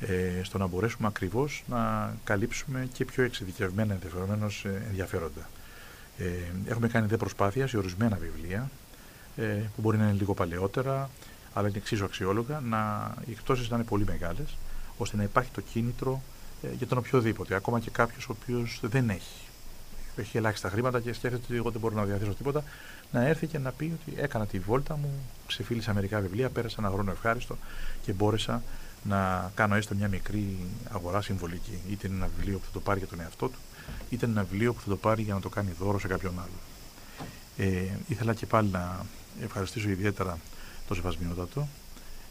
ε, στο να μπορέσουμε ακριβώς να καλύψουμε και πιο εξειδικευμένα ενδιαφερομένως ε, ενδιαφέροντα. Ε, έχουμε κάνει δε προσπάθεια σε ορισμένα βιβλία ε, που μπορεί να είναι λίγο παλαιότερα, αλλά είναι εξίσου αξιόλογα, να, οι εκτόσεις να είναι πολύ μεγάλες, ώστε να υπάρχει το κίνητρο ε, για τον οποιοδήποτε, ακόμα και κάποιος ο οποίος δεν έχει. Έχει ελάχιστα χρήματα και σκέφτεται ότι εγώ δεν μπορώ να διαθέσω τίποτα, να έρθει και να πει ότι έκανα τη βόλτα μου, ξεφύλισα μερικά βιβλία, πέρασα ένα χρόνο ευχάριστο και μπόρεσα να κάνω έστω μια μικρή αγορά συμβολική. Είτε είναι ένα βιβλίο που θα το πάρει για τον εαυτό του, είτε ένα βιβλίο που θα το πάρει για να το κάνει δώρο σε κάποιον άλλο. Ε, ήθελα και πάλι να ευχαριστήσω ιδιαίτερα τον Σεβασμιότατο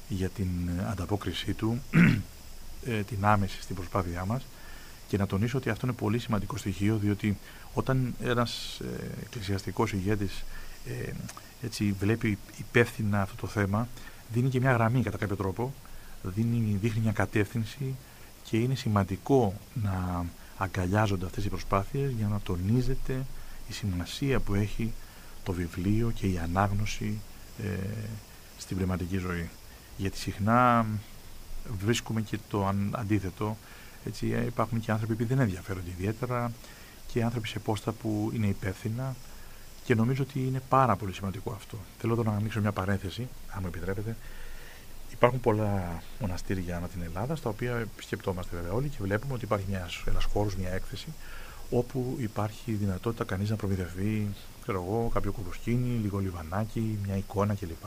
για την ανταπόκρισή του, ε, την άμεση στην προσπάθειά μας και να τονίσω ότι αυτό είναι πολύ σημαντικό στοιχείο διότι όταν ένας ε, εκκλησιαστικός ηγέτης ε, έτσι βλέπει υπεύθυνα αυτό το θέμα δίνει και μια γραμμή κατά κάποιο τρόπο δίνει, δείχνει μια κατεύθυνση και είναι σημαντικό να αγκαλιάζονται αυτές οι προσπάθειες για να τονίζεται η σημασία που έχει το βιβλίο και η ανάγνωση ε, στην πνευματική ζωή. Γιατί συχνά βρίσκουμε και το αντίθετο. Έτσι, ε, υπάρχουν και άνθρωποι που δεν ενδιαφέρονται ιδιαίτερα και άνθρωποι σε πόστα που είναι υπεύθυνα και νομίζω ότι είναι πάρα πολύ σημαντικό αυτό. Θέλω εδώ να ανοίξω μια παρένθεση, αν μου επιτρέπετε. Υπάρχουν πολλά μοναστήρια ανά την Ελλάδα, στα οποία επισκεπτόμαστε βέβαια όλοι και βλέπουμε ότι υπάρχει ένας χώρος, μια έκθεση, όπου υπάρχει δυνατότητα κανείς να προμηθευτεί ξέρω εγώ, κάποιο κολοσκίνη, λίγο λιβανάκι, μια εικόνα κλπ.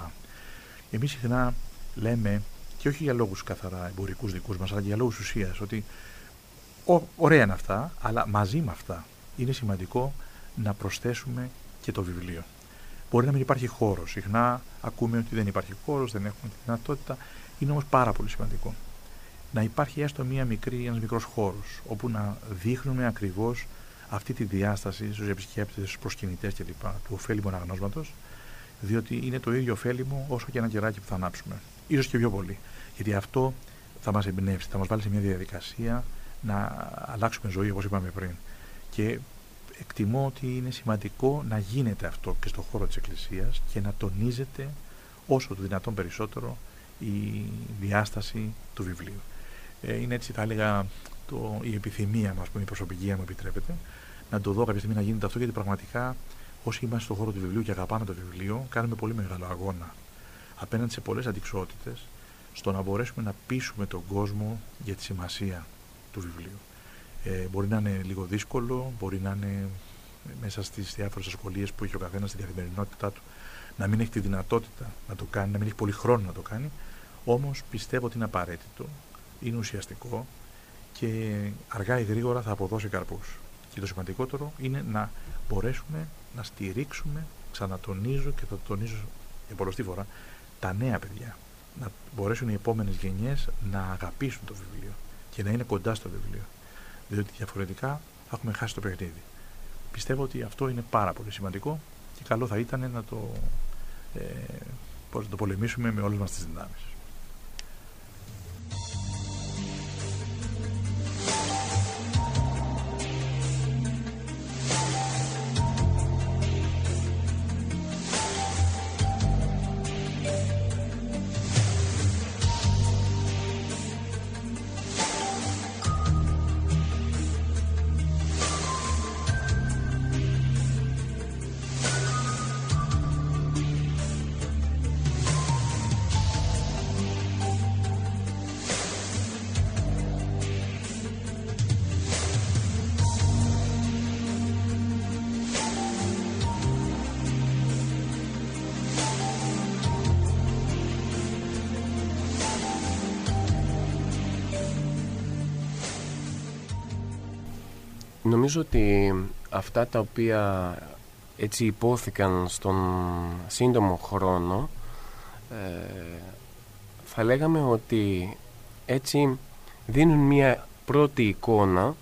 Εμείς συχνά λέμε, και όχι για λόγους καθαρά εμπορικούς δικούς μας, αλλά και για λόγους ουσίας, ότι ο, ωραία είναι αυτά, αλλά μαζί με αυτά είναι σημαντικό να προσθέσουμε και το βιβλίο. Μπορεί να μην υπάρχει χώρος. Συχνά ακούμε ότι δεν υπάρχει χώρος, δεν έχουμε τη δυνατότητα. Είναι όμως πάρα πολύ σημαντικό να υπάρχει έστω μία μικρή, ένας μικρός χώρος, όπου να δείχνουμε ακριβώς αυτή τη διάσταση στους επισκέπτες, στους προσκυνητές κλπ. του ωφέλιμου αναγνώσματος, διότι είναι το ίδιο ωφέλιμο όσο και ένα κεράκι που θα ανάψουμε. σω και πιο πολύ. Γιατί αυτό θα μας εμπνεύσει, θα μας βάλει σε μια διαδικασία να αλλάξουμε ζωή, όπως είπαμε πριν. Και εκτιμώ ότι είναι σημαντικό να γίνεται αυτό και στον χώρο της Εκκλησίας και να τονίζεται όσο το δυνατόν περισσότερο η διάσταση του βιβλίου. Ε, είναι έτσι θα έλεγα το, η επιθυμία μας, η προσωπική αν μου επιτρέπετε, να το δω κάποια στιγμή να γίνεται αυτό γιατί πραγματικά όσοι είμαστε στον χώρο του βιβλίου και αγαπάμε το βιβλίο κάνουμε πολύ μεγάλο αγώνα απέναντι σε πολλές αντικσότητες στο να μπορέσουμε να πείσουμε τον κόσμο για τη σημασία του βιβλίου. Ε, μπορεί να είναι λίγο δύσκολο, μπορεί να είναι μέσα στις διάφορες ασχολίες που έχει ο καθένας στη καθημερινότητά του να μην έχει τη δυνατότητα να το κάνει, να μην έχει πολύ χρόνο να το κάνει. Όμως πιστεύω ότι είναι απαραίτητο, είναι ουσιαστικό και αργά ή γρήγορα θα αποδώσει καρπούς. Και το σημαντικότερο είναι να μπορέσουμε να στηρίξουμε, ξανατονίζω και θα το τονίζω για πολλωστή φορά, τα νέα παιδιά. Να μπορέσουν οι επόμενες γενιές να αγαπήσουν το βιβλίο και να είναι κοντά στο βιβλίο διότι διαφορετικά θα έχουμε χάσει το παιχνίδι. Πιστεύω ότι αυτό είναι πάρα πολύ σημαντικό και καλό θα ήταν να το, ε, πώς, να το πολεμήσουμε με όλες μας τις δυνάμεις. Νομίζω ότι αυτά τα οποία έτσι υπόθηκαν στον σύντομο χρόνο ε, θα λέγαμε ότι έτσι δίνουν μια πρώτη εικόνα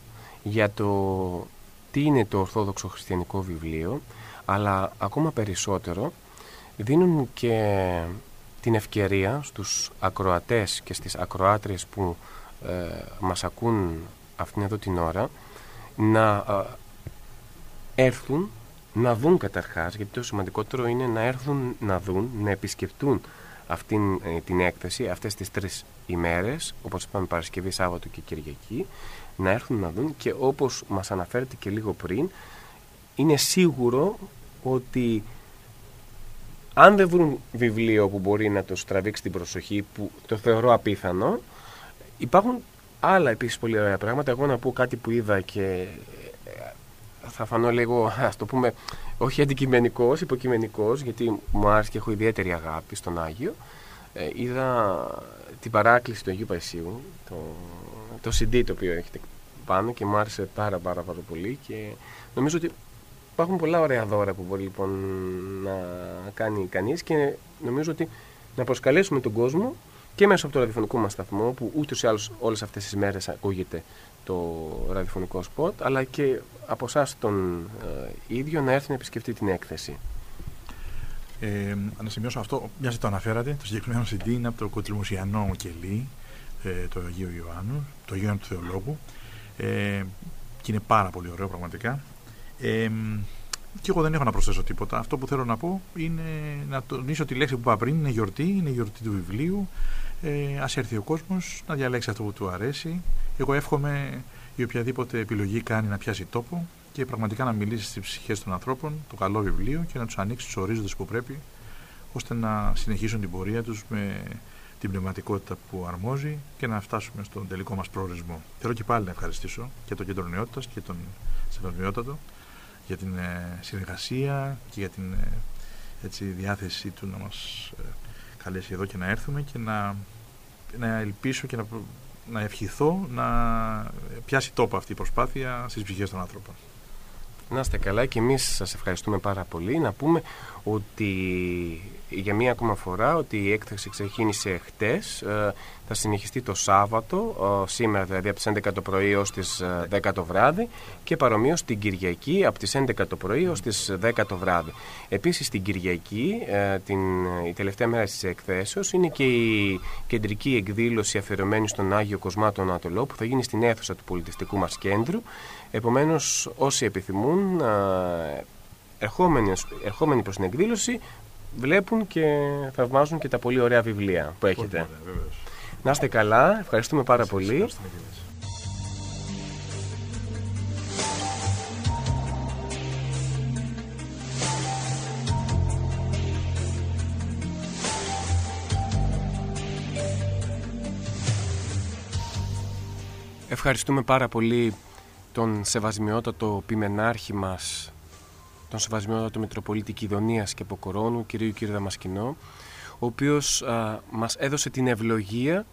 για το τι είναι το Ορθόδοξο Χριστιανικό Βιβλίο αλλά ακόμα περισσότερο δίνουν και την ευκαιρία στους ακροατές και στις ακροάτριες που ε, μας ακούν αυτήν εδώ την ώρα να έρθουν να δουν καταρχάς, γιατί το σημαντικότερο είναι να έρθουν να δουν, να επισκεφτούν αυτήν ε, την έκθεση αυτές τις τρεις ημέρες, όπως είπαμε Παρασκευή, Σάββατο και Κυριακή, να έρθουν να δουν και όπως μας αναφέρεται και λίγο πριν, είναι σίγουρο ότι αν δεν βρουν βιβλίο που μπορεί να το τραβήξει την προσοχή, που το θεωρώ απίθανο, υπάρχουν άλλα επίσης πολύ ωραία πράγματα. Εγώ να πω κάτι που είδα και ε, θα φανώ λίγο, ας το πούμε, όχι αντικειμενικός, υποκειμενικός, γιατί μου άρεσε και έχω ιδιαίτερη αγάπη στον Άγιο. Ε, είδα την παράκληση του Αγίου Παϊσίου, το, το CD το οποίο έχετε πάνω και μου άρεσε πάρα πάρα, πάρα πολύ και νομίζω ότι υπάρχουν πολλά ωραία δώρα που μπορεί λοιπόν να κάνει κανείς και νομίζω ότι να προσκαλέσουμε τον κόσμο και μέσω από το ραδιοφωνικό μας σταθμό, που ούτως ή άλλως όλες αυτές τις μέρες ακούγεται το ραδιοφωνικό σποτ, αλλά και από εσάς τον ε, ίδιο να έρθει να επισκεφτεί την έκθεση. Ε, να σημειώσω αυτό, μια το αναφέρατε, το συγκεκριμένο CD είναι από το Κοτριμουσιανό Κελί, ε, το Αγίου Ιωάννου, το Αγίου Ιωάννου του Θεολόγου. Ε, και είναι πάρα πολύ ωραίο πραγματικά. Ε, και εγώ δεν έχω να προσθέσω τίποτα. Αυτό που θέλω να πω είναι να τονίσω τη λέξη που είπα πριν, είναι γιορτή, είναι γιορτή του βιβλίου ε, ας έρθει ο κόσμος να διαλέξει αυτό που του αρέσει. Εγώ εύχομαι η οποιαδήποτε επιλογή κάνει να πιάσει τόπο και πραγματικά να μιλήσει στις ψυχές των ανθρώπων, το καλό βιβλίο και να τους ανοίξει τους ορίζοντες που πρέπει ώστε να συνεχίσουν την πορεία τους με την πνευματικότητα που αρμόζει και να φτάσουμε στον τελικό μας προορισμό. Θέλω και πάλι να ευχαριστήσω και το Κέντρο Νεότητας και τον Σεβασμιότατο, για την ε, συνεργασία και για την ε, έτσι, διάθεσή του να μας ε, καλέσει εδώ και να έρθουμε και να, να ελπίσω και να, να ευχηθώ να πιάσει τόπο αυτή η προσπάθεια στις ψυχές των άνθρωπων. Να είστε καλά και εμείς σας ευχαριστούμε πάρα πολύ. Να πούμε ότι για μία ακόμα φορά ότι η έκθεση ξεκίνησε χτες, ε, θα συνεχιστεί το Σάββατο, ε, σήμερα δηλαδή από τις 11 το πρωί ως τις 10 ε, το βράδυ και παρομοίως την Κυριακή από τις 11 το πρωί ως τις 10 το βράδυ. Επίσης την Κυριακή, την, η τελευταία μέρα της εκθέσεως, είναι και η κεντρική εκδήλωση αφιερωμένη στον Άγιο Κοσμάτο Ανατολό που θα γίνει στην αίθουσα του πολιτιστικού μας κέντρου. Επομένως όσοι επιθυμούν ερχόμενοι, ερχόμενοι προς την εκδήλωση βλέπουν και θαυμάζουν και τα πολύ ωραία βιβλία που έχετε. Να είστε καλά, ευχαριστούμε πάρα πολύ. Ευχαριστούμε πάρα πολύ τον σεβασμιότατο πιμενάρχη μας τον Σεβασμιότατο Μητροπολίτη Κιδωνίας και Ποκορώνου, κυρίου κ. Δαμασκηνό, ο οποίος α, μας έδωσε την ευλογία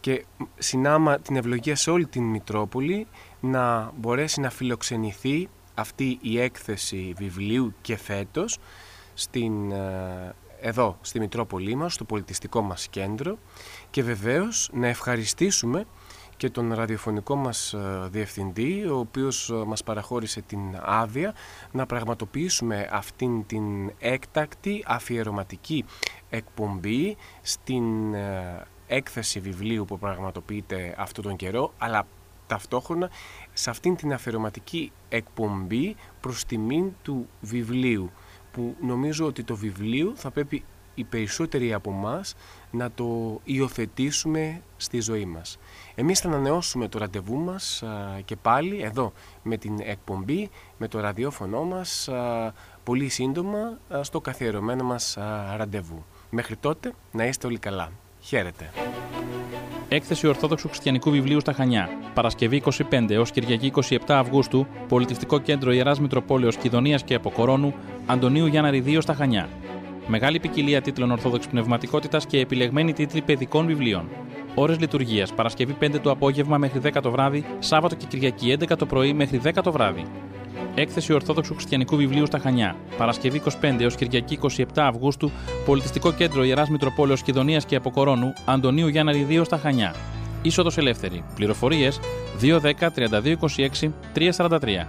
και συνάμα την ευλογία σε όλη την Μητρόπολη να μπορέσει να φιλοξενηθεί αυτή η έκθεση βιβλίου και φέτος στην, εδώ στη Μητρόπολη μας, στο πολιτιστικό μας κέντρο και βεβαίως να ευχαριστήσουμε και τον ραδιοφωνικό μας ε, διευθυντή, ο οποίος ε, μας παραχώρησε την άδεια να πραγματοποιήσουμε αυτήν την έκτακτη αφιερωματική εκπομπή στην ε, έκθεση βιβλίου που πραγματοποιείται αυτόν τον καιρό, αλλά ταυτόχρονα σε αυτήν την αφιερωματική εκπομπή προς τιμήν του βιβλίου, που νομίζω ότι το βιβλίο θα πρέπει οι περισσότεροι από εμά να το υιοθετήσουμε στη ζωή μας. Εμείς θα ανανεώσουμε το ραντεβού μας και πάλι εδώ με την εκπομπή, με το ραδιόφωνο μας πολύ σύντομα στο καθιερωμένο μας ραντεβού. Μέχρι τότε να είστε όλοι καλά. Χαίρετε. Έκθεση Ορθόδοξου Χριστιανικού Βιβλίου στα Χανιά. Παρασκευή 25 έως Κυριακή 27 Αυγούστου, Πολιτιστικό Κέντρο Ιεράς Μητροπόλεως Κιδωνίας και Αποκορώνου, Αντωνίου Γιάννα Ριδίου στα Χανιά. Μεγάλη ποικιλία τίτλων Ορθόδοξης Πνευματικότητας και επιλεγμένοι τίτλοι παιδικών βιβλίων. Ώρες λειτουργίας Παρασκευή 5 το απόγευμα μέχρι 10 το βράδυ, Σάββατο και Κυριακή 11 το πρωί μέχρι 10 το βράδυ. Έκθεση Ορθόδοξου Χριστιανικού Βιβλίου στα Χανιά. Παρασκευή 25 έως Κυριακή 27 Αυγούστου, Πολιτιστικό Κέντρο Ιεράς Μητροπόλεως Κιδωνίας και Αποκορώνου, Αντωνίου Γιάννα Ριδίου στα Χανιά. Είσοδος ελεύθερη. Πληροφορίες 210 3226 343.